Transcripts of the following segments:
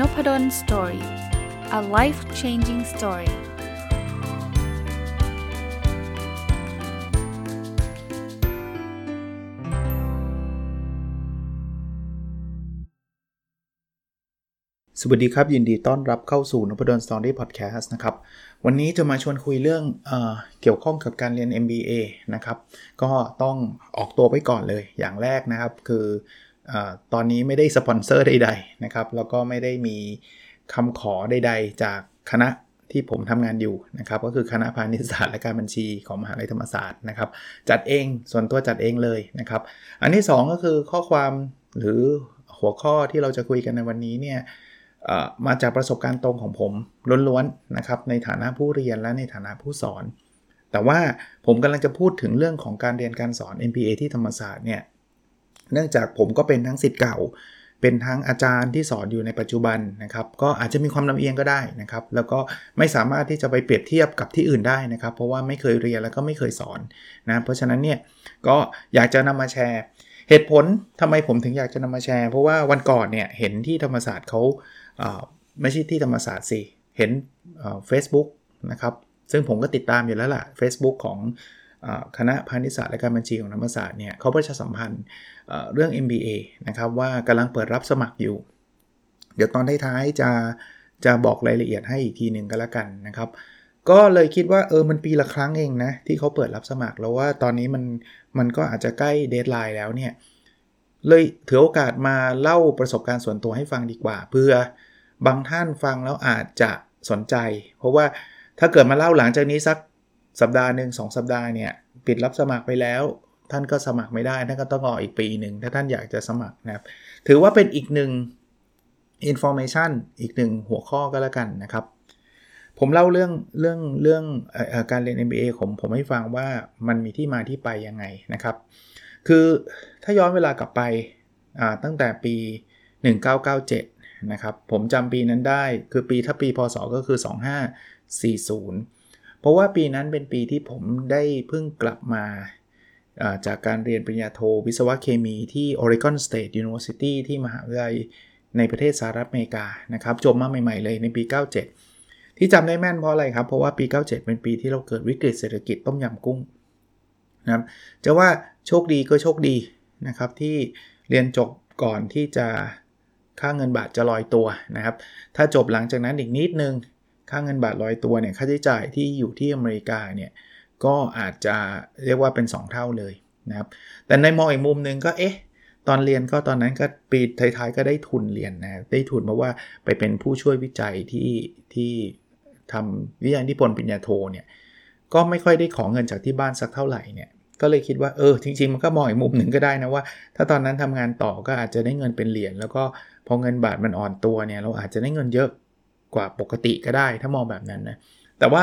Nopadol Story a life changing story สวัสดีครับ ยินดีต้อนรับเข้าสู่นพดล Story พอดแคสต์นะครับ วันนี้จะมาชวนคุยเรื่องเอเกี่ยวข้องกับการเรียน MBA นะครับ ก็ต้องออกตัวไว้ก่อนเลยอย่างแรกนะครับ คือ ตอนนี้ไม่ได้สปอนเซอร์ใดๆนะครับแล้วก็ไม่ได้มีคำขอใดๆ จากคณะที่ผมทำงานอยู่นะครับก็คือคณะพาณิชยศาสตร์และการบัญชีของมหาลัยธรรมศาสตร์นะครับ จัดเองส่วนตัวจัดเองเลยนะครับ อันที่ 2 ก็คือข้อความหรือหัวข้อที่เราจะคุยกันในวันนี้เนี่ยมาจากประสบการณ์ตรงของผมล้วนๆนะครับในฐานะผู้เรียนและในฐานะผู้สอน แต่ว่าผมกำลังจะพูดถึงเรื่องของการเรียนการสอน MBA ที่ธรรมศาสตร์เนี่ย เนื่องจากผมก็เป็นทั้งสิทธิ์เก่า เป็นทั้งอาจารย์ที่สอนอยู่ในปัจจุบันนะครับ ก็อาจจะมีความลำเอียงก็ได้นะครับ แล้วก็ไม่สามารถที่จะไปเปรียบเทียบกับที่อื่นได้นะครับ เพราะว่าไม่เคยเรียนแล้วก็ไม่เคยสอนนะ เพราะฉะนั้นเนี่ยก็อยากจะนำมาแชร์ เหตุผลทำไมผมถึงอยากจะนำมาแชร์ เพราะว่าวันก่อนเนี่ยเห็นที่ธรรมศาสตร์เขาไม่ใช่ที่ธรรมศาสตร์สิเห็นเฟซบุ๊กนะครับซึ่งผมก็ติดตามอยู่แล้วล่ะ Facebook ของ คณะพาณิชยศาสตร์และการบัญชีของธรรมศาสตร์เนี่ยเขาประชาสัมพันธ์เรื่อง MBA นะครับว่ากำลังเปิดรับสมัครอยู่ เดี๋ยวตอนท้ายๆจะจะบอกรายละเอียดให้อีกทีหนึ่งก็แล้วกันนะครับ ก็เลยคิดว่าเออมันปีละครั้งเองนะที่เขาเปิดรับสมัครแล้วว่าตอนนี้มันมันก็อาจจะใกล้ deadline แล้วเนี่ยเลยถือโอกาสมาเล่าประสบการณ์ส่วนตัวให้ฟังดีกว่า เพื่อบางท่านฟังแล้วอาจจะสนใจ เพราะว่าถ้าเกิดมาเล่าหลังจากนี้สัก สัปดาห์หนึ่งสสัปดาห์เนี่ยปิดรับสมัครไปแล้ว ท่านก็สมัครไม่ได้ ท่านก็ต้องรออีกปีหนึ่งถ้าท่านอยากจะสมัครนะครับ ถือว่าเป็นอีกหนึ่ง information อีกหนึ่งหัวข้อก็แล้วกันนะครับ ผมเล่าเรื่องเรื่องเรื่องอการเรียน MBA ผมผมให้ฟังว่ามันมีที่มาที่ไปยังไงนะครับ คือถ้าย้อนเวลากลับไปตั้งแต่ปี 1997 นะครับ ผมจำปีนั้นได้คือปีถ้าปีพศก็คือ 2540 พราะว่าปีนั้นเป็นปีที่ผมได้เพิ่งกลับมาจากการเรียนปริญญาโทวิศวะเคมีที่ Oregon State University ที่มหาวิทยาลัยในประเทศสหรัฐอเมริกานะครับจบมาใหม่ๆเลยในปี 97 ที่จำได้แม่นเพราะอะไรครับ เพราะว่าปี 97 เป็นปีที่เราเกิดวิกฤตเศรษฐกิจต้มยำกุ้งนะครับจะว่าโชคดีก็โชคดีนะครับที่เรียนจบก่อนที่จะค่าเงินบาทจะลอยตัวนะครับ ถ้าจบหลังจากนั้นอีกนิดนึง ค่าเงินบาทลอยตัวเนี่ยค่าใช้จ่ายที่อยู่ที่อเมริกาเนี่ยก็อาจจะเรียกว่าเป็น 2 เท่าเลยนะครับแต่ในมองอีกมุมนึงก็เอ๊ะตอนเรียนก็ตอนนั้นก็ปีท้ายๆก็ได้ทุนเรียนนะได้ทุนเพราะว่าไปเป็นผู้ช่วยวิจัยที่ที่ทำวิทยานิพนธ์ปริญญาโทเนี่ยก็ไม่ค่อยได้ขอเงินจากที่บ้านสักเท่าไหร่เนี่ยก็เลยคิดว่าเออจริงๆมันก็มองอีกมุมหนึ่งก็ได้นะว่า ถ้าตอนนั้นทำงานต่อก็อาจจะได้เงินเป็นเหรียญแล้วก็พอเงินบาทมันอ่อนตัวเนี่ยเราอาจจะได้เงินเยอะ กว่าปกติก็ได้ถ้ามองแบบนั้นนะ แต่ว่า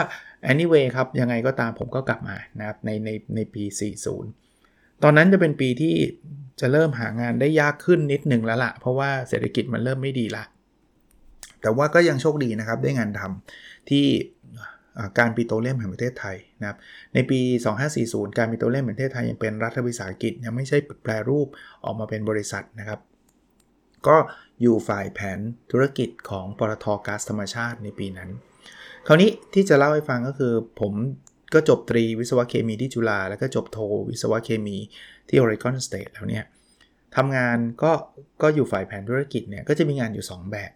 anyway ครับ ยังไงก็ตามผมก็กลับมานะครับในในในปี 40 ตอนนั้นจะเป็นปีที่จะเริ่มหางานได้ยากขึ้นนิดหนึ่งแล้วละ่ะ เพราะว่าเศรษฐกิจมันเริ่มไม่ดีละ แต่ว่าก็ยังโชคดีนะครับ ได้งานทำที่การปิโตรเลียมแห่งประเทศไทยนะครับ ในปี 2540 การปิโตรเลียมแห่งประเทศไทยยังเป็นรัฐวิสาหกิจยังไม่ใช่แปรรูปออกมาเป็นบริษัทนะครับ ก็ อยู่ฝ่ายแผนธุรกิจของปตทก๊าซธรรมชาติในปีนั้น คราวนี้ที่จะเล่าให้ฟังก็คือผมก็จบตรีวิศวะเคมีที่จุฬาแล้วก็จบโทวิศวะเคมีที่ Oregon State แล้วเนี่ยทำงานก็ก็อยู่ฝ่ายแผนธุรกิจเนี่ยก็จะมีงานอยู่ 2 แบบ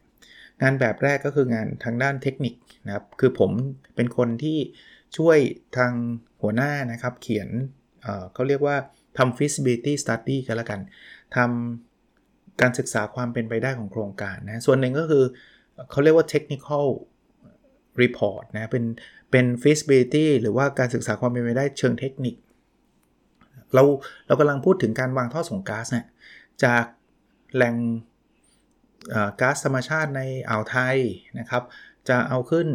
งานแบบแรกก็คืองานทางด้านเทคนิคนะครับคือผมเป็นคนที่ช่วยทางหัวหน้านะครับเขียนเเขาเรียกว่าทำ feasibility study กันละกันทำ การศึกษาความเป็นไปได้ของโครงการนะส่วนหนึ่งก็คือเขาเรียกว่า technical report นะเป็นเป็น feasibility หรือว่าการศึกษาความเป็นไปได้เชิงเทคนิค เราเรากำลังพูดถึงการวางท่อส่งก๊าซนี่ยจากแหล่งก๊าซธรรมชาติในอ่าวไทยนะครับ จะเอาขึ้น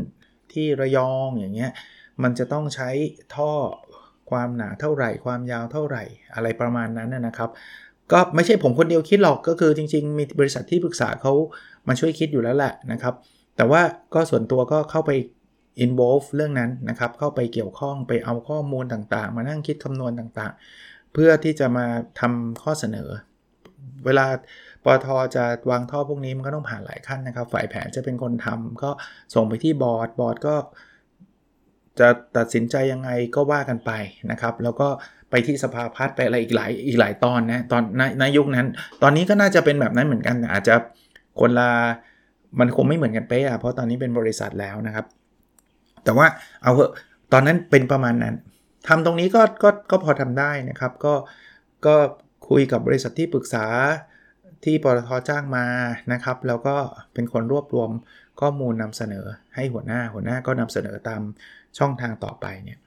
ที่ระยองอย่างเงี้ยมันจะต้องใช้ท่อความหนาเท่าไหร่ ความยาวเท่าไหร่ อะไรประมาณนั้นนะครับ ก็ไม่ใช่ผมคนเดียวคิดหรอกก็คือจริง ๆ มีบริษัทที่ปรึกษาเขามาช่วยคิดอยู่แล้วแหละนะครับ แต่ว่าก็ส่วนตัวก็เข้าไป involve เรื่องนั้นนะครับ เข้าไปเกี่ยวข้องไปเอาข้อมูลต่างๆ มานั่งคิดคำนวณต่างๆ เพื่อที่จะมาทำข้อเสนอ เวลาปตทจะวางท่อพวกนี้มันก็ต้องผ่านหลายขั้นนะครับ ฝ่ายแผนจะเป็นคนทำก็ส่งไปที่บอร์ดบอร์ดก็จะตัดสินใจยังไงก็ว่ากันไปนะครับ แล้วก็ ไปที่สภาพัฒน์ไปอะไรอีกหลายอีกหลายตอนนะตอนในในยุคนั้น ตอนนี้ก็น่าจะเป็นแบบนั้นเหมือนกันอาจจะคนละมันคงไม่เหมือนกันเป๊ะเพราะตอนนี้เป็นบริษัทแล้วนะครับ แต่ว่าเอาเถอะตอนนั้นเป็นประมาณนั้นทำตรงนี้ก็ก็ก็พอทำได้นะครับ ก็ก็คุยกับบริษัทที่ปรึกษาที่ปตทจ้างมานะครับ แล้วก็เป็นคนรวบรวมข้อมูลนำเสนอให้หัวหน้าหัวหน้าก็นำเสนอตามช่องทางต่อไปเนี่ย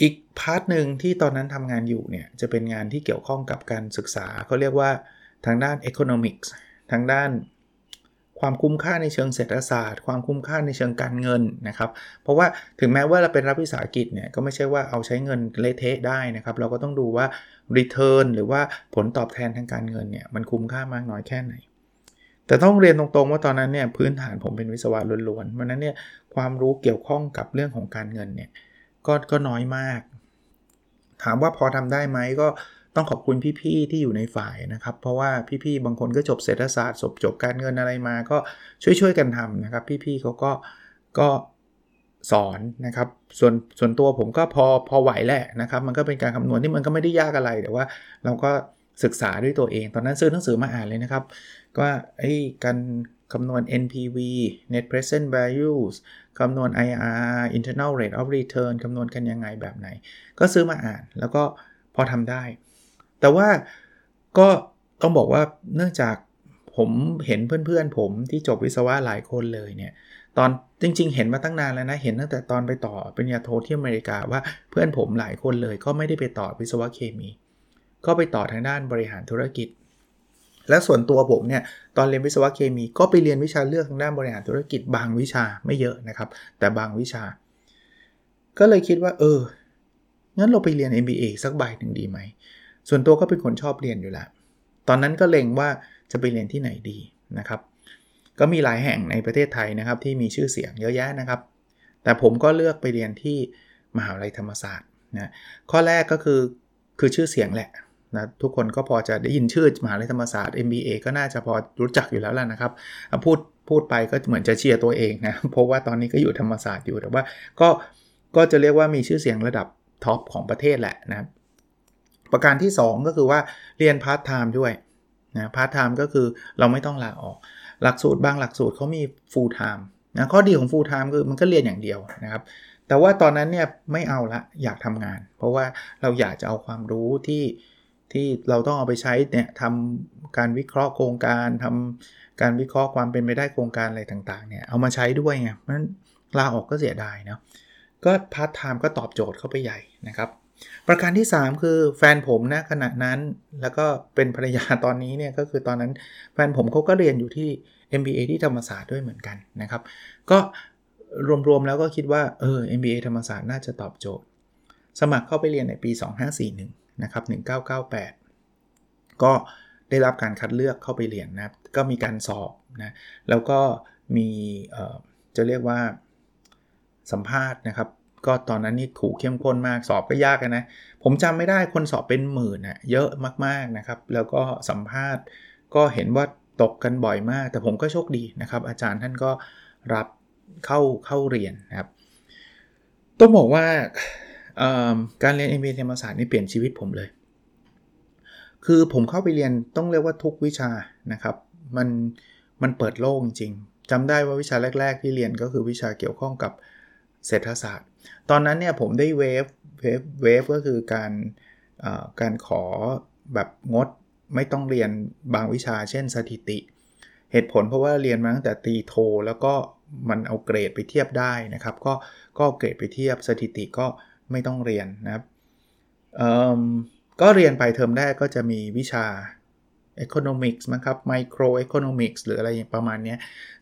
อีกพาร์ทหนึ่งที่ตอนนั้นทำงานอยู่เนี่ยจะเป็นงานที่เกี่ยวข้องกับการศึกษาเขาเรียกว่าทางด้าน economics ทางด้านความคุ้มค่าในเชิงเศรษฐศาสตร์ ความคุ้มค่าในเชิงการเงินนะครับ เพราะว่าถึงแม้ว่าเราเป็นรัฐวิสาหกิจเนี่ยก็ไม่ใช่ว่าเอาใช้เงินเละเทะได้นะครับ เราก็ต้องดูว่า return หรือว่าผลตอบแทนทางการเงินเนี่ยมันคุ้มค่ามากน้อยแค่ไหน แต่ต้องเรียนตรงๆว่าตอนนั้นเนี่ยพื้นฐานผมเป็นวิศวะล้วนๆมันนั้นเนี่ยความรู้เกี่ยวข้องกับเรื่องของการเงินเนี่ย ก็ก็น้อยมาก ถามว่าพอทำได้ไหมก็ต้องขอบคุณพี่ๆที่อยู่ในฝ่ายนะครับ เพราะว่าพี่ๆบางคนก็จบเศรษฐศาสตร์จบจบการเงินอะไรมา ก็ช่วยๆกันทำนะครับ พี่ๆเขาก็ก็สอนนะครับ ส่วนส่วนตัวผมก็พอพอไหวแหละนะครับ มันก็เป็นการคำนวณที่มันก็ไม่ได้ยากอะไรแต่ว่า เราก็ศึกษาด้วยตัวเอง ตอนนั้นซื้อหนังสือมาอ่านเลยนะครับก็ไอ้การ คำนวณ NPV Net Present Values คำนวณ IRR Internal Rate of Return คำนวณกันยังไงแบบไหน ก็ซื้อมาอ่านแล้วก็พอทำได้ แต่ว่าก็ต้องบอกว่าเนื่องจากผมเห็นเพื่อนๆ ผมที่จบวิศวะหลายคนเลยเนี่ยตอนจริง ๆ เห็นมาตั้งนานแล้วนะ เห็นตั้งแต่ตอนไปต่อปริญญาโทที่อเมริกาว่าเพื่อนผมหลายคนเลย ก็ไม่ได้ไปต่อวิศวะเคมี ก็ไปต่อทางด้านบริหารธุรกิจ และส่วนตัวผมเนี่ยตอนเรียนวิศวะเคมีก็ไปเรียนวิชาเลือกทางด้านบริหารธุรกิจบางวิชาไม่เยอะนะครับ แต่บางวิชา ก็เลยคิดว่า เออ งั้นเราไปเรียน MBA สักใบหนึ่งดีไหม ส่วนตัวก็เป็นคนชอบเรียนอยู่แล้ว ตอนนั้นก็เล็งว่าจะไปเรียนที่ไหนดีนะครับ ก็มีหลายแห่งในประเทศไทยนะครับ ที่มีชื่อเสียงเยอะแยะนะครับ แต่ผมก็เลือกไปเรียนที่มหาวิทยาลัยธรรมศาสตร์นะข้อแรกก็คือคือชื่อเสียงแหละ นะทุกคนก็พอจะได้ยินชื่อมหาวิทยาลัยธรรมศาสตร์ MBA ก็น่าจะพอรู้จักอยู่แล้วล่ะนะครับพูดพูดไปก็เหมือนจะเชียร์ตัวเองนะเพราะว่าตอนนี้ก็อยู่ธรรมศาสตร์อยู่แต่ว่าก็ก็จะเรียกว่ามีชื่อเสียงระดับ top ของประเทศแหละนะประการที่ 2 ก็คือว่าเรียนพาร์ทไทม์ด้วยนะพาร์ทไทม์ก็คือเราไม่ต้องลาออก หลักสูตรบางหลักสูตรเขามี full-time นะข้อดีของ full-time คือมันก็เรียนอย่างเดียวนะครับแต่ว่าตอนนั้นเนี่ยไม่เอาละอยากทำงาน เพราะว่าเราอยากจะเอาความรู้ที่ ที่เราต้องเอาไปใช้เนี่ยทำการวิเคราะห์โครงการทำการวิเคราะห์ความเป็นไปได้โครงการอะไรต่างๆเนี่ยเอามาใช้ด้วยไงเพราะนั้นลาออกก็เสียดายเนาะก็พาร์ทไทม์ก็ตอบโจทย์เข้าไปใหญ่นะครับ ประการที่ 3 คือแฟนผมนะขณะนั้นแล้วก็เป็นภรรยาตอนนี้เนี่ยก็คือตอนนั้นแฟนผมเขาก็เรียนอยู่ที่ MBA ที่ธรรมศาสตร์ด้วยเหมือนกันนะครับ ก็รวมๆแล้วก็คิดว่าเออ MBA ธรรมศาสตร์น่าจะตอบโจทย์ สมัครเข้าไปเรียนในปี 2541 นะครับ 1998 ก็ได้รับการคัดเลือกเข้าไปเรียนนะครับก็มีการสอบนะแล้วก็มีจะเรียกว่าสัมภาษณ์นะครับ ก็ตอนนั้นนี่ถูกเข้มข้นมากสอบก็ยากนะ ผมจำไม่ได้คนสอบเป็นหมื่นอะเยอะมากๆนะครับ แล้วก็สัมภาษณ์ก็เห็นว่าตกกันบ่อยมาก แต่ผมก็โชคดีนะครับ อาจารย์ท่านก็รับเข้าเข้าเรียนนะครับ ต้องบอกว่า การเรียน MBA ธรรมศาสตร์นี่เปลี่ยนชีวิตผมเลย คือผมเข้าไปเรียนต้องเรียกว่าทุกวิชานะครับ มันมันเปิดโลกจริงจำได้ว่าวิชาแรก ๆ ที่เรียนก็คือวิชาเกี่ยวข้องกับเศรษฐศาสตร์ ตอนนั้นเนี่ยผมได้ waive waive waive ก็คือการการขอแบบงดไม่ต้องเรียนบางวิชา เช่นสถิติ เหตุผลเพราะว่าเรียนมาตั้งแต่ตีโท แล้วก็มันเอาเกรดไปเทียบได้นะครับ ก็ก็เกรดไปเทียบสถิติก็ ไม่ต้องเรียนนะครับก็เรียนไปเทอมแรกก็จะมีวิชา economics นะครับ micro economics หรืออะไรประมาณนี้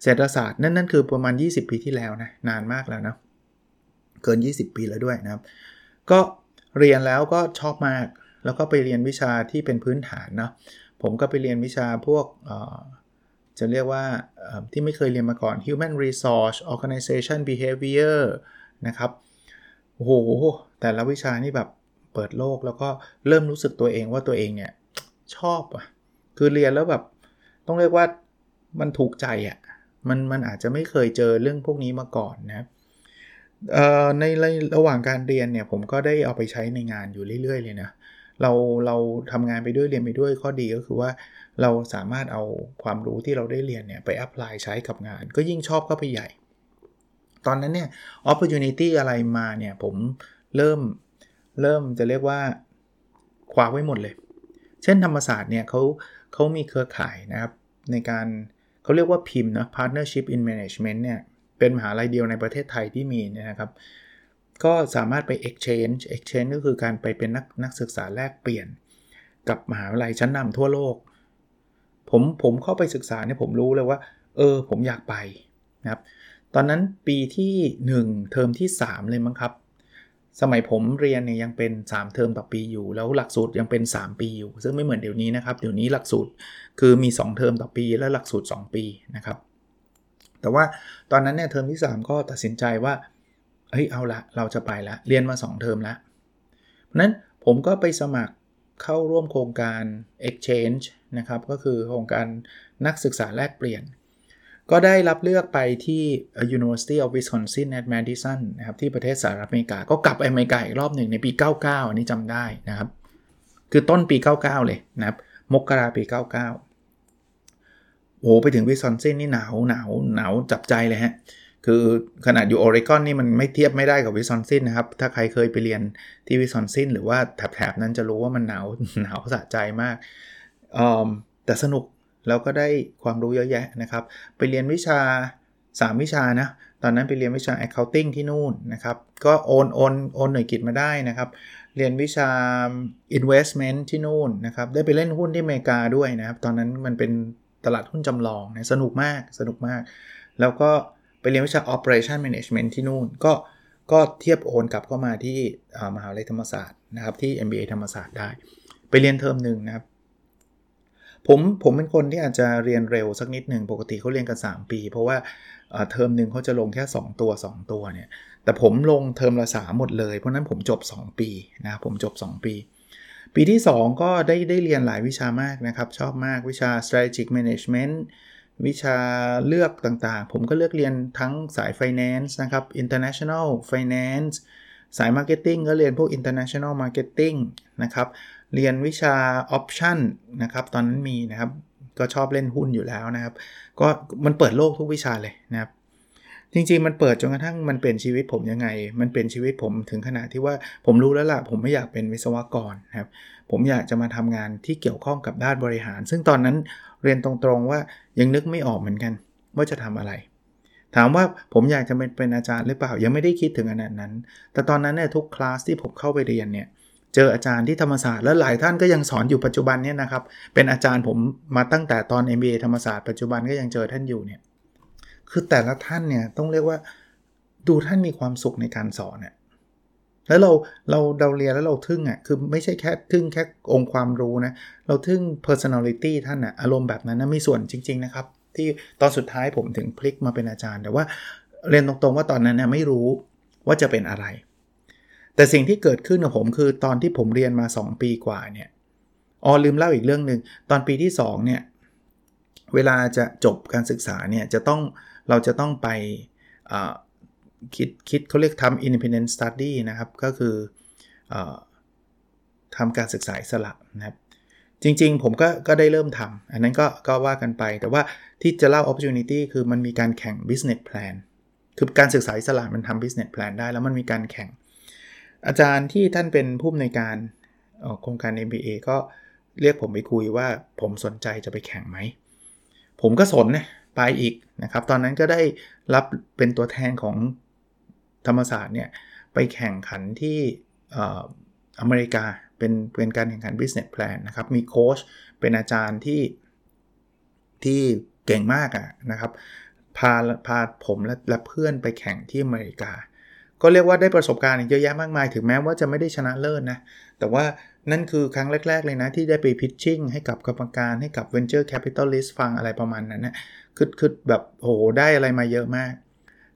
เศรษฐศาสตร์นั่นนั่นคือประมาณ 20 ปีที่แล้วนะ นานมากแล้วนะ เกิน 20 ปีแล้วด้วยนะครับ ก็เรียนแล้วก็ชอบมาก แล้วก็ไปเรียนวิชาที่เป็นพื้นฐานเนาะผมก็ไปเรียนวิชาพวกจะเรียกว่าที่ไม่เคยเรียนมาก่อน human resource organization behavior นะครับ โอ้โห แต่ละวิชานี่แบบเปิดโลกแล้วก็เริ่มรู้สึกตัวเองว่าตัวเองเนี่ยชอบอะ คือเรียนแล้วแบบต้องเรียกว่ามันถูกใจอะ มันมันอาจจะไม่เคยเจอเรื่องพวกนี้มาก่อนนะในระหว่างการเรียนเนี่ยผมก็ได้เอาไปใช้ในงานอยู่เรื่อย ๆ เลยนะ เราเราทำงานไปด้วยเรียนไปด้วยข้อดีก็คือว่าเราสามารถเอาความรู้ที่เราได้เรียนเนี่ยไปอัพพลายใช้กับงาน ก็ยิ่งชอบเข้าไปใหญ่ ตอนนั้นเนี่ย opportunity อะไรมาเนี่ย ผมเริ่มเริ่มจะเรียกว่าคว้าไว้หมดเลย เช่นธรรมศาสตร์เนี่ยเขาเขามีเครือข่ายนะครับ ในการเขาเรียกว่าพิมพ์นะ partnership in management เนี่ย เป็นมหาลัยเดียวในประเทศไทยที่มีนะครับ ก็สามารถไป exchange exchange ก็คือการไปเป็นนักนักศึกษาแลกเปลี่ยน กับมหาวิทยาลัยชั้นนำทั่วโลก ผมผมเข้าไปศึกษาเนี่ยผมรู้เลยว่า เออ ผมอยากไปนะครับ ตอนนั้นปีที่ 1 เทอมที่ 3 เลยมั้งครับ สมัยผมเรียนเนี่ยยังเป็น 3 เทอมต่อปีอยู่ แล้วหลักสูตรยังเป็น 3 ปีอยู่ ซึ่งไม่เหมือนเดี๋ยวนี้นะครับ เดี๋ยวนี้หลักสูตรคือมี 2 เทอมต่อปีและหลักสูตร 2 ปีนะครับ แต่ว่าตอนนั้นเนี่ยเทอมที่ 3 ก็ตัดสินใจว่าเฮ้ยเอาละเราจะไปละเรียนมา 2 เทอมละเพราะนั้นผมก็ไปสมัครเข้าร่วมโครงการ exchange นะครับก็คือโครงการนักศึกษาแลกเปลี่ยน ก็ได้รับเลือกไปที่ University of Wisconsin at Madison นะครับที่ประเทศสหรัฐอเมริกา ก็กลับไปอเมริกาอีกรอบหนึ่งในปี 99 อันนี้จำได้นะครับ คือต้นปี 99 เลยนะครับ มกราปี 99 โอ้ไปถึงวิสคอนซินนี่หนาวหนาวหนาวจับใจเลยฮะ คือขนาดอยู่ออริกอนนี่มันไม่เทียบไม่ได้กับวิสคอนซินนะครับ ถ้าใครเคยไปเรียนที่วิสคอนซินหรือว่าแถบๆนั้นจะรู้ว่ามันหนาวหนาวสะใจมากแต่สนุก เราก็ได้ความรู้เยอะแยะนะครับ ไปเรียนวิชา 3 วิชานะ ตอนนั้นไปเรียนวิชา accounting ที่นู่นนะครับ ก็โอนโอนโอนหน่วยกิตมาได้นะครับ เรียนวิชา investment ที่นู่นนะครับ ได้ไปเล่นหุ้นที่อเมริกาด้วยนะครับ ตอนนั้นมันเป็นตลาดหุ้นจำลองนะ สนุกมาก สนุกมาก แล้วก็ไปเรียนวิชา operation management ที่นู่น ก็ก็เทียบโอนกลับเข้ามาที่มหาวิทยาลัยธรรมศาสตร์นะครับที่ MBA ธรรมศาสตร์ได้ ไปเรียนเทอมหนึ่งนะครับ ผมผมเป็นคนที่อาจจะเรียนเร็วสักนิดหนึ่งปกติเขาเรียนกัน 3 ปี เพราะว่าเทอมหนึ่งเขาจะลงแค่ 2 ตัว 2 ตัวเนี่ยแต่ผมลงเทอมละสาหมดเลย เพราะนั้นผมจบ 2 ปีนะผมจบ 2 ปี ปีที่ 2 ก็ได้ได้เรียนหลายวิชามากนะครับ ชอบมากวิชา strategic management วิชาเลือกต่างๆ ผมก็เลือกเรียนทั้งสาย finance นะครับ international finance สาย marketing ก็เรียนพวก international marketing นะครับ เรียนวิชาออปชั่นนะครับตอนนั้นมีนะครับก็ชอบเล่นหุ้นอยู่แล้วนะครับ ก็มันเปิดโลกทุกวิชาเลยนะครับ จริงๆ มันเปิดจนกระทั่งมันเป็นชีวิตผมยังไง มันเป็นชีวิตผมถึงขนาดที่ว่าผมรู้แล้วล่ะ ผมไม่อยากเป็นวิศวกรนะครับ ผมอยากจะมาทำงานที่เกี่ยวข้องกับด้านบริหาร ซึ่งตอนนั้นเรียนตรงๆว่ายังนึกไม่ออกเหมือนกัน ว่าจะทำอะไร ถามว่าผมอยากจะเป็นเป็นอาจารย์หรือเปล่ายังไม่ได้คิดถึงขนาดนั้น แต่ตอนนั้นเนี่ยทุกคลาสที่ผมเข้าไปเรียนเนี่ย เจออาจารย์ที่ธรรมศาสตร์และหลายท่านก็ยังสอนอยู่ปัจจุบันเนี่ยนะครับ เป็นอาจารย์ผมมาตั้งแต่ตอน MBA ธรรมศาสตร์ปัจจุบันก็ยังเจอท่านอยู่เนี่ยคือแต่ละท่านเนี่ยต้องเรียกว่าดูท่านมีความสุขในการสอนเนี่ยแล้วเราเราเราเรียนแล้วเราทึ่งอะคือไม่ใช่แค่ทึ่งแค่องค์ความรู้นะ เราทึ่ง personality ท่านอะอารมณ์แบบนั้นนะมีส่วนจริง ๆ นะครับ ที่ตอนสุดท้ายผมถึงพลิกมาเป็นอาจารย์ แต่ว่าเรียนตรงๆว่าตอนนั้นเนี่ยไม่รู้ว่าจะเป็นอะไร แต่สิ่งที่เกิดขึ้นกับผมคือตอนที่ผมเรียนมา 2 ปีกว่าเนี่ยอ๋อลืมเล่าอีกเรื่องหนึ่งตอนปีที่2เนี่ยเวลาจะจบการศึกษาเนี่ยจะต้องเราจะต้องไปคิดคิดเขาเรียกทำ independent study นะครับ ก็คืออทำการศึกษาอิสระนะครับ จริงๆ ผมก็ก็ได้เริ่มทำอันนั้นก็ก็ว่ากันไป แต่ว่าที่จะเล่า opportunity คือมันมีการแข่ง business plan คือการศึกษาอิสระมันทำ business plan ได้ แล้วมันมีการแข่ง อาจารย์ที่ท่านเป็นผู้อำนวยการโครงการ MBA ก็เรียกผมไปคุยว่าผมสนใจจะไปแข่งไหม ผมก็สนนะไปอีกนะครับ ตอนนั้นก็ได้รับเป็นตัวแทนของธรรมศาสตร์เนี่ยไปแข่งขันที่อเมริกาเป็นเป็นการแข่งขัน business plan นะครับ มีโค้ชเป็นอาจารย์ที่ที่เก่งมากอะนะครับ พาพาผมและและเพื่อนไปแข่งที่อเมริกา ก็เรียกว่าได้ประสบการณ์เยอะแยะมากมาย ถึงแม้ว่าจะไม่ได้ชนะเลิศนะ แต่ว่านั่นคือครั้งแรก ๆ เลยนะ ที่ได้ไปพิชชิ่งให้กับกรรมการให้กับ Venture Capitalist ฟังอะไรประมาณนั้นนะคือคือแบบโหได้อะไรมาเยอะมาก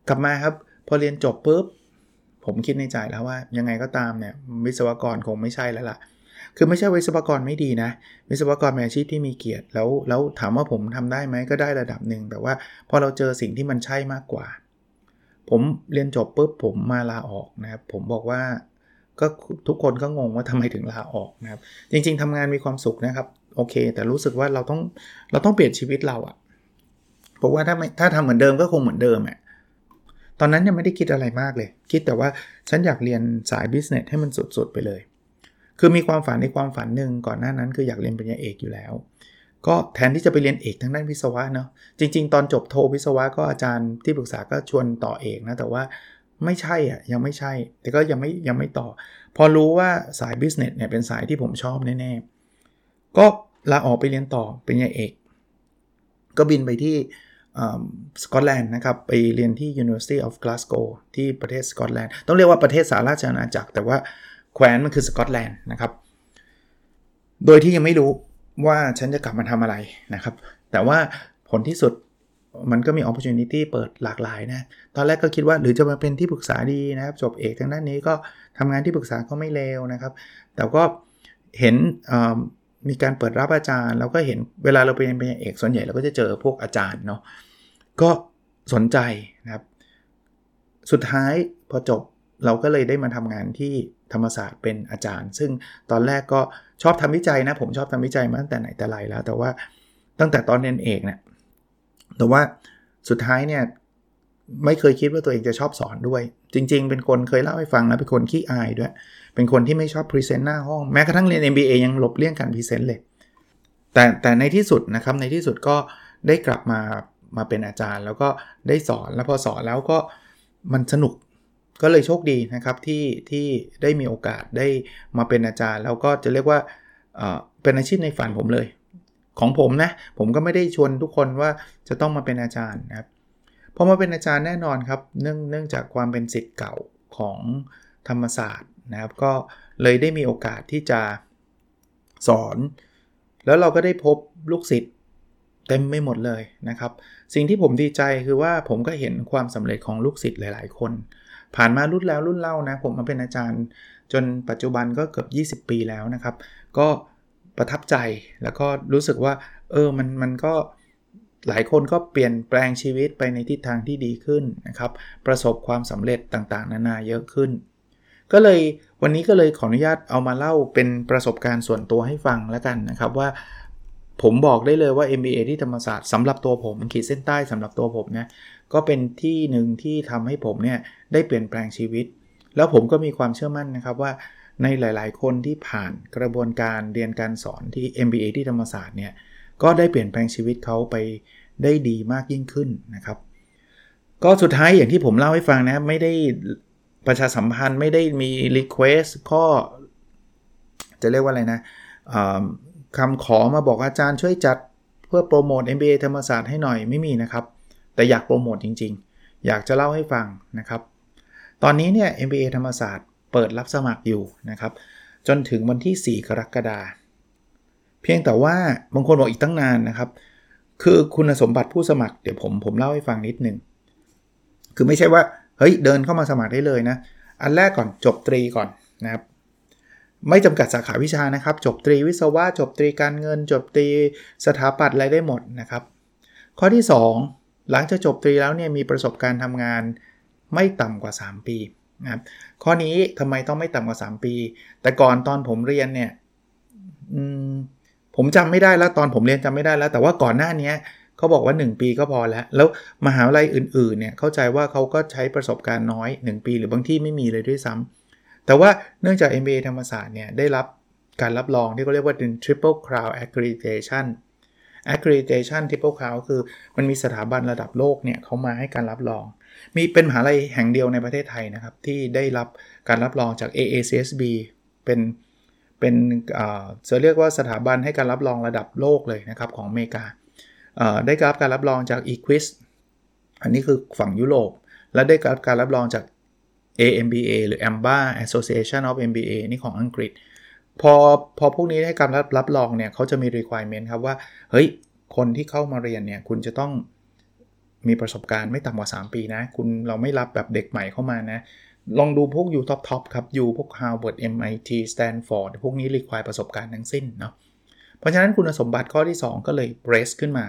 กลับมาครับ พอเรียนจบปุ๊บ ผมคิดในใจแล้วว่ายังไงก็ตามเนี่ยวิศวกรคงไม่ใช่แล้วล่ะ คือไม่ใช่วิศวกรไม่ดีนะ วิศวกรเป็นอาชีพที่มีเกียรติแล้วแล้วถามว่าผมทำได้ไหมก็ได้ระดับหนึ่งแต่ว่าพอเราเจอสิ่งที่มันใช่มากกว่า ผมเรียนจบปุ๊บผมมาลาออกนะครับ ผมบอกว่าก็ทุกคนก็งงว่าทำไมถึงลาออกนะครับ จริง ๆทำงานมีความสุขนะครับ โอเค แต่รู้สึกว่าเราต้องเราต้องเปลี่ยนชีวิตเราอะเพราะว่าถ้าไม่ถ้าทำเหมือนเดิมก็คงเหมือนเดิมอะตอนนั้นยังไม่ได้คิดอะไรมากเลย คิดแต่ว่าฉันอยากเรียนสายบิสเนสให้มันสุดๆไปเลย คือมีความฝันในความฝันหนึ่งก่อนหน้านั้นคืออยากเรียนปริญญาเอกอยู่แล้ว ก็แทนที่จะไปเรียนเอกทางด้านวิศวะเนาะจริง ๆ ตอนจบโทวิศวะก็อาจารย์ที่ปรึกษาก็ชวนต่อเอกนะแต่ว่าไม่ใช่อะยังไม่ใช่ แต่ก็ยังไม่ยังไม่ต่อ พอรู้ว่าสาย business เนี่ยเป็นสายที่ผมชอบแน่ๆก็ลาออกไปเรียนต่อปริญญาเอก ก็บินไปที่สกอตแลนด์นะครับ ไปเรียนที่ University of Glasgow ที่ประเทศสกอตแลนด์ต้องเรียกว่าประเทศสหราชอาณาจักร แต่ว่าแคว้นมันคือสกอตแลนด์นะครับ โดยที่ยังไม่รู้ ว่าฉันจะกลับมาทำอะไรนะครับ แต่ว่าผลที่สุดมันก็มี opportunity เปิดหลากหลายนะ ตอนแรกก็คิดว่าหรือจะมาเป็นที่ปรึกษาดีนะครับ จบเอกทางด้านนี้ก็ทำงานที่ปรึกษาก็ไม่เลวนะครับ แต่ก็เห็นมีการเปิดรับอาจารย์แล้วก็เห็นเวลาเราไปเรียนปริญญาเอกส่วนใหญ่เราก็จะเจอพวกอาจารย์เนาะก็สนใจนะครับ สุดท้ายพอจบเราก็เลยได้มาทำงานที่ ธรรมศาสตร์เป็นอาจารย์ ซึ่งตอนแรกก็ชอบทำวิจัยนะ ผมชอบทำวิจัยมาตั้งแต่ไหนแต่ไรแล้ว แต่ว่าตั้งแต่ตอนเรียนเอกเนี่ยแต่ว่าสุดท้ายเนี่ยไม่เคยคิดว่าตัวเองจะชอบสอนด้วย จริง ๆ เป็นคนเคยเล่าให้ฟังนะเป็นคนขี้อายด้วย เป็นคนที่ไม่ชอบ present หน้าห้องแม้กระทั่งเรียน MBA ยังหลบเลี่ยงการ present เลย แต่แต่ในที่สุดนะครับในที่สุดก็ได้กลับมามาเป็นอาจารย์ แล้วก็ได้สอนแล้วพอสอนแล้วก็มันสนุก ก็เลยโชคดีนะครับที่ที่ได้มีโอกาสได้มาเป็นอาจารย์ แล้วก็จะเรียกว่าเป็นอาชีพในฝันผมเลย ของผมนะผมก็ไม่ได้ชวนทุกคนว่าจะต้องมาเป็นอาจารย์นะครับพอมาเป็นอาจารย์แน่นอนครับเนื่องเนื่องจากความเป็นสิทธิ์เก่าของธรรมศาสตร์นะครับ ก็เลยได้มีโอกาสที่จะสอน แล้วเราก็ได้พบลูกศิษย์เต็มไม่หมดเลยนะครับ สิ่งที่ผมดีใจคือว่าผมก็เห็นความสำเร็จของลูกศิษย์หลาย ๆ คน ผ่านมารุ่นแล้วรุ่นเล่านะ ผมมาเป็นอาจารย์ จนปัจจุบันก็เกือบ 20 ปีแล้วนะครับ ก็ประทับใจแล้วก็รู้สึกว่า เออมันมันก็หลายคนก็เปลี่ยนแปลงชีวิตไปในทิศทางที่ดีขึ้นนะครับ ประสบความสำเร็จต่างๆ นานาเยอะขึ้น ก็เลยวันนี้ก็เลยขออนุญาตเอามาเล่าเป็นประสบการณ์ส่วนตัวให้ฟังแล้วกันนะครับว่า ผมบอกได้เลยว่า MBA ที่ธรรมศาสตร์สำหรับตัวผมขีดเส้นใต้สำหรับตัวผมเนี่ยก็เป็นที่หนึ่งที่ทำให้ผมเนี่ยได้เปลี่ยนแปลงชีวิต แล้วผมก็มีความเชื่อมั่นนะครับว่าในหลาย ๆ คนที่ผ่านกระบวนการเรียนการสอนที่ MBA ที่ธรรมศาสตร์เนี่ยก็ได้เปลี่ยนแปลงชีวิตเขาไปได้ดีมากยิ่งขึ้นนะครับ ก็สุดท้ายอย่างที่ผมเล่าให้ฟังนะไม่ได้ประชาสัมพันธ์ไม่ได้มี Request ข้อจะเรียกว่าอะไรนะ คำขอมาบอกอาจารย์ช่วยจัดเพื่อโปรโมท MBA ธรรมศาสตร์ให้หน่อยไม่มีนะครับ แต่อยากโปรโมทจริง ๆ อยากจะเล่าให้ฟังนะครับ ตอนนี้เนี่ย MBA ธรรมศาสตร์เปิดรับสมัครอยู่นะครับ จนถึงวันที่ 4 กรกฎาเพียงแต่ว่าบางคนบอกอีกตั้งนานนะครับ คือคุณสมบัติผู้สมัครเดี๋ยวผมผมเล่าให้ฟังนิดนึงคือไม่ใช่ว่าเฮ้ยเดินเข้ามาสมัครได้เลยนะ อันแรกก่อนจบตรีก่อนนะครับ ไม่จำกัดสาขาวิชานะครับ จบตรีวิศวะ จบตรีการเงิน จบตรีสถาปัตย์อะไรได้หมดนะครับ ข้อที่ 2 หลังจากจบตรีแล้วเนี่ยมีประสบการณ์ทำงานไม่ต่ำกว่า 3 ปีนะครับข้อนี้ทำไมต้องไม่ต่ำกว่า 3 ปี แต่ก่อนตอนผมเรียนเนี่ยผมจำไม่ได้แล้วตอนผมเรียนจำไม่ได้แล้ว แต่ว่าก่อนหน้านี้เขาบอกว่า 1 ปีก็พอแล้ว แล้วมหาวิทยาลัยอื่นๆเนี่ยเข้าใจว่าเขาก็ใช้ประสบการณ์น้อย 1 ปี หรือบางที่ไม่มีเลยด้วยซ้ำ แต่ว่าเนื่องจาก MBA ธรรมศาสตร์เนี่ยได้รับการรับรองที่เขาเรียกว่าเป็น Triple Crown Accreditation Accreditation Triple Crown คือมันมีสถาบันระดับโลกเนี่ยเขามาให้การรับรอง มีเป็นมหาลัยแห่งเดียวในประเทศไทยนะครับ ที่ได้รับการรับรองจาก AACSB เป็นเป็นจะเรียกว่าสถาบันให้การรับรองระดับโลกเลยนะครับของอเมริกา ได้รับการรับรองจาก Equis อันนี้คือฝั่งยุโรป และได้รับการรับรองจาก AMBA หรือ AMBA Association of MBA นี่ของอังกฤษ พอพอพวกนี้ให้การรับรับรองเนี่ยเขาจะมี requirement ครับว่า เฮ้ย คนที่เข้ามาเรียนเนี่ย คุณจะต้องมีประสบการณ์ไม่ต่ำกว่า 3 ปีนะ คุณเราไม่รับแบบเด็กใหม่เข้ามานะ ลองดูพวกอยู่ท็อปทอปครับอยู่พวก Harvard MIT Stanford พวกนี้รีควายประสบการณ์ทั้งสิ้นเนาะเพราะฉะนั้นคุณสมบัติข้อที่ 2 ก็เลยเบรสขึ้นมา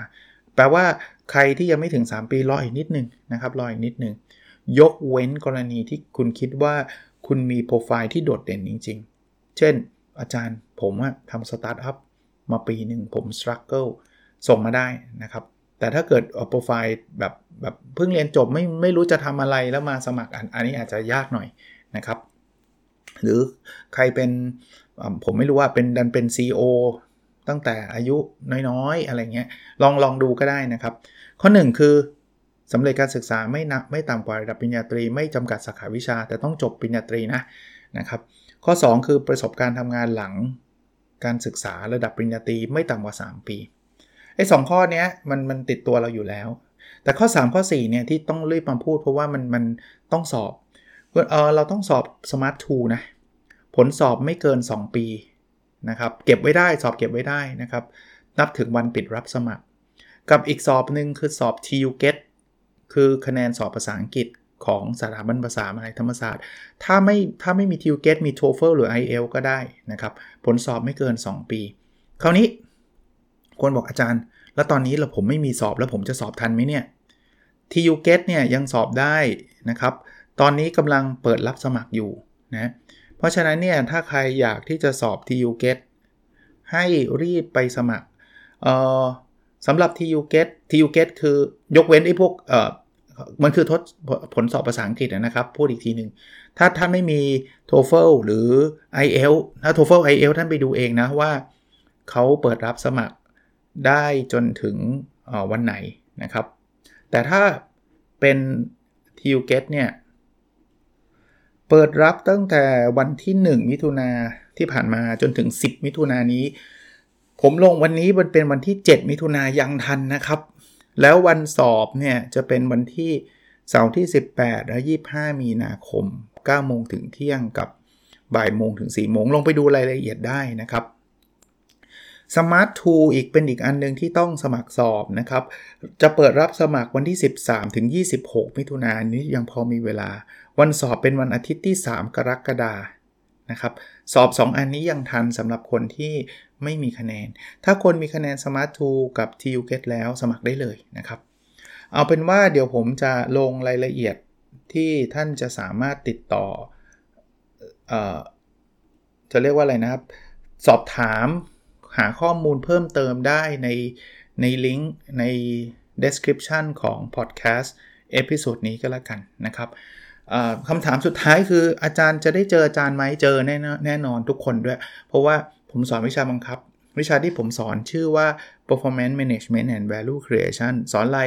แปลว่าใครที่ยังไม่ถึง 3 ปีรออีกนิดนึงนะครับรออีกนิดนึง ยกเว้นกรณีที่คุณคิดว่าคุณมีโปรไฟล์ที่โดดเด่นจริง ๆ เช่น อาจารย์ผมทำสตาร์ทอัพมาปีหนึ่งผมสครัลเกิลส่งมาได้นะครับ แต่ถ้าเกิดโปรไฟล์แบบแบบเพิ่งเรียนจบไม่ไม่รู้จะทำอะไรแล้วมาสมัครอันอันนี้อาจจะยากหน่อยนะครับ หรือใครเป็นผมไม่รู้ว่าเป็นดันเป็น CEO ตั้งแต่อายุน้อยๆ อะไรเงี้ยลองลองดูก็ได้นะครับ ข้อ 1 คือ สำเร็จการศึกษาไม่นักไม่ต่ำกว่าระดับปริญญาตรีไม่จำกัดสาขาวิชา แต่ต้องจบปริญญาตรีนะนะครับข้อ 2 คือประสบการณ์ทำงานหลังการศึกษาระดับปริญญาตรีไม่ต่ำกว่า 3 ปีไอ้สข้อนี้มันมันติดตัวเราอยู่แล้ว แต่ข้อ 3 ข้อ4เนี่ยที่ต้องรีบมาพูดเพราะว่ามันมันต้องสอบเออเราต้องสอบ Smart 2นะผลสอบไม่เกิน 2 ปีนะครับเก็บไว้ได้สอบเก็บไว้ได้นะครับ นับถึงวันปิดรับสมัคร กับอีกสอบหนึ่งคือสอบ TU GET คือคะแนนสอบภาษาอังกฤษของสถาบันภาษามหาลัยธรรมศาสตร์ ถ้าไม่ถ้าไม่มี TU GET มี TOEFL หรือ IEL ก็ได้นะครับ ผลสอบไม่เกิน 2 ปี คราวนี้คนบอกอาจารย์ แล้วตอนนี้เราผมไม่มีสอบแล้วผมจะสอบทันไหมเนี่ย TU GET เนี่ยยังสอบได้นะครับ ตอนนี้กำลังเปิดรับสมัครอยู่นะ เพราะฉะนั้นเนี่ยถ้าใครอยากที่จะสอบ TU GET ให้รีบไปสมัคร เอ่อ สำหรับ TU GET TU GET คือยกเว้นไอ้พวกเอ่อมันคือทดผลสอบภาษาอังกฤษนะครับ พูดอีกทีหนึ่งถ้าท่านไม่มี TOEFL หรือ IELTS ถ้า TOEFL IELTS ท่านไปดูเองนะว่าเขาเปิดรับสมัครได้จนถึงวันไหนนะครับ แต่ถ้าเป็น TU GET เนี่ยเปิดรับตั้งแต่วันที่ 1 มิถุนาที่ผ่านมาจนถึง 10 มิถุนานี้ ผมลงวันนี้มันเป็นวันที่ 7 มิถุนายังทันนะครับ แล้ววันสอบเนี่ยจะเป็นวันที่เสาร์ที่ 18 และ 25 มีนาคม 9 โมงถึงเที่ยงกับบ่ายโมงถึง 4 โมงลงไปดูรายละเอียดได้นะครับ Smart Tool อีกเป็นอีกอันนึงที่ต้องสมัครสอบนะครับ จะเปิดรับสมัครวันที่ 13 ถึง 26 มิถุนายนนี้ยังพอมีเวลา วันสอบเป็นวันอาทิตย์ที่ 3 กรกฎา นะครับ สอบ 2 อันนี้ยังทันสำหรับคนที่ไม่มีคะแนน ถ้าคนมีคะแนน Smart 2 กับ TU Get แล้วสมัครได้เลยนะครับ เอาเป็นว่าเดี๋ยวผมจะลงรายละเอียดที่ท่านจะสามารถติดต่ออจะเรียกว่าอะไรนะครับ สอบถามหาข้อมูลเพิ่มเติมได้ในในลิงก์ใน description ของ podcast episode นี้ก็แล้วกันนะครับ คำถามสุดท้ายคืออาจารย์จะได้เจออาจารย์ไหมเจอแน่แน่นอนทุกคนด้วย เพราะว่าผมสอนวิชาบังคับ วิชาที่ผมสอนชื่อว่า performance management and value creation สอนอะไร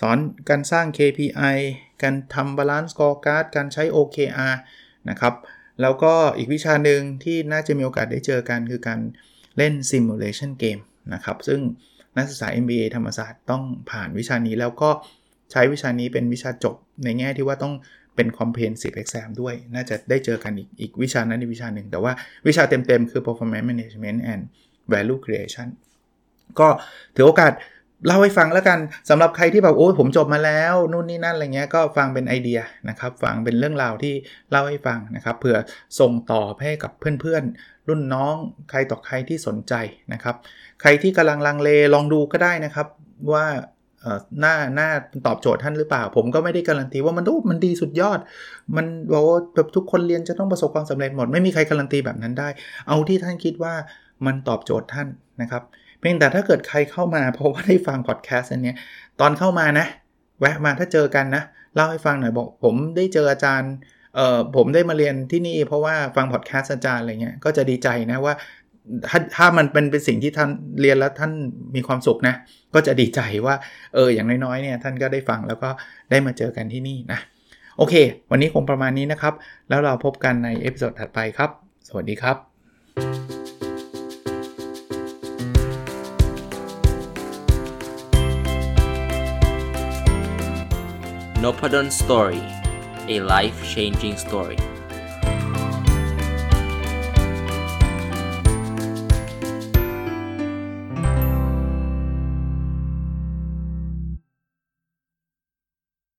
สอนการสร้าง KPI การทำ balance scorecard การใช้ OKR นะครับ แล้วก็อีกวิชาหนึ่งที่น่าจะมีโอกาสได้เจอกันคือการเล่น simulation game นะครับ ซึ่งนักศึกษา MBA ธรรมศาสตร์ต้องผ่านวิชานี้แล้วก็ใช้วิชานี้เป็นวิชาจบในแง่ที่ว่าต้อง เป็น comprehensive exam ด้วย น่าจะได้เจอกันอีกอีกวิชานั้นในวิชาหนึ่ง แต่ว่าวิชาเต็มๆ คือ performance management and value creation ก็ถือโอกาสเล่าให้ฟังแล้วกันสำหรับใครที่แบบโอ้ผมจบมาแล้วนู่นนี่นั่นอะไรเงี้ยก็ฟังเป็นไอเดียนะครับฟังเป็นเรื่องราวที่เล่าให้ฟังนะครับเผื่อส่งต่อให้กับเพื่อนๆ รุ่นน้องใครต่อใครที่สนใจนะครับ ใครที่กำลังลังเลลองดูก็ได้นะครับว่า หน้าหน้าตอบโจทย์ท่านหรือเปล่า ผมก็ไม่ได้การันตีว่ามันโอ้มันดีสุดยอด มันบอกว่าแบบทุกคนเรียนจะต้องประสบความสำเร็จหมด ไม่มีใครการันตีแบบนั้นได้ เอาที่ท่านคิดว่ามันตอบโจทย์ท่านนะครับ เพียงแต่ถ้าเกิดใครเข้ามาเพราะว่าได้ฟังพอดแคสต์อันนี้ตอนเข้ามานะ แวะมาถ้าเจอกันนะ เล่าให้ฟังหน่อยบอก ผมได้เจออาจารย์เออผมได้มาเรียนที่นี่เพราะว่าฟังพอดแคสต์อาจารย์อะไรเงี้ยก็จะดีใจนะว่า ถ้าถ้ามันเป็นเป็นสิ่งที่ท่านเรียนแล้วท่านมีความสุขนะ ก็จะดีใจว่าเอออย่างน้อยๆเนี่ยท่านก็ได้ฟังแล้วก็ได้มาเจอกันที่นี่นะ โอเค วันนี้คงประมาณนี้นะครับ แล้วเราพบกันใน episode ถัดไปครับ สวัสดีครับ n o p a d o n Story a life changing story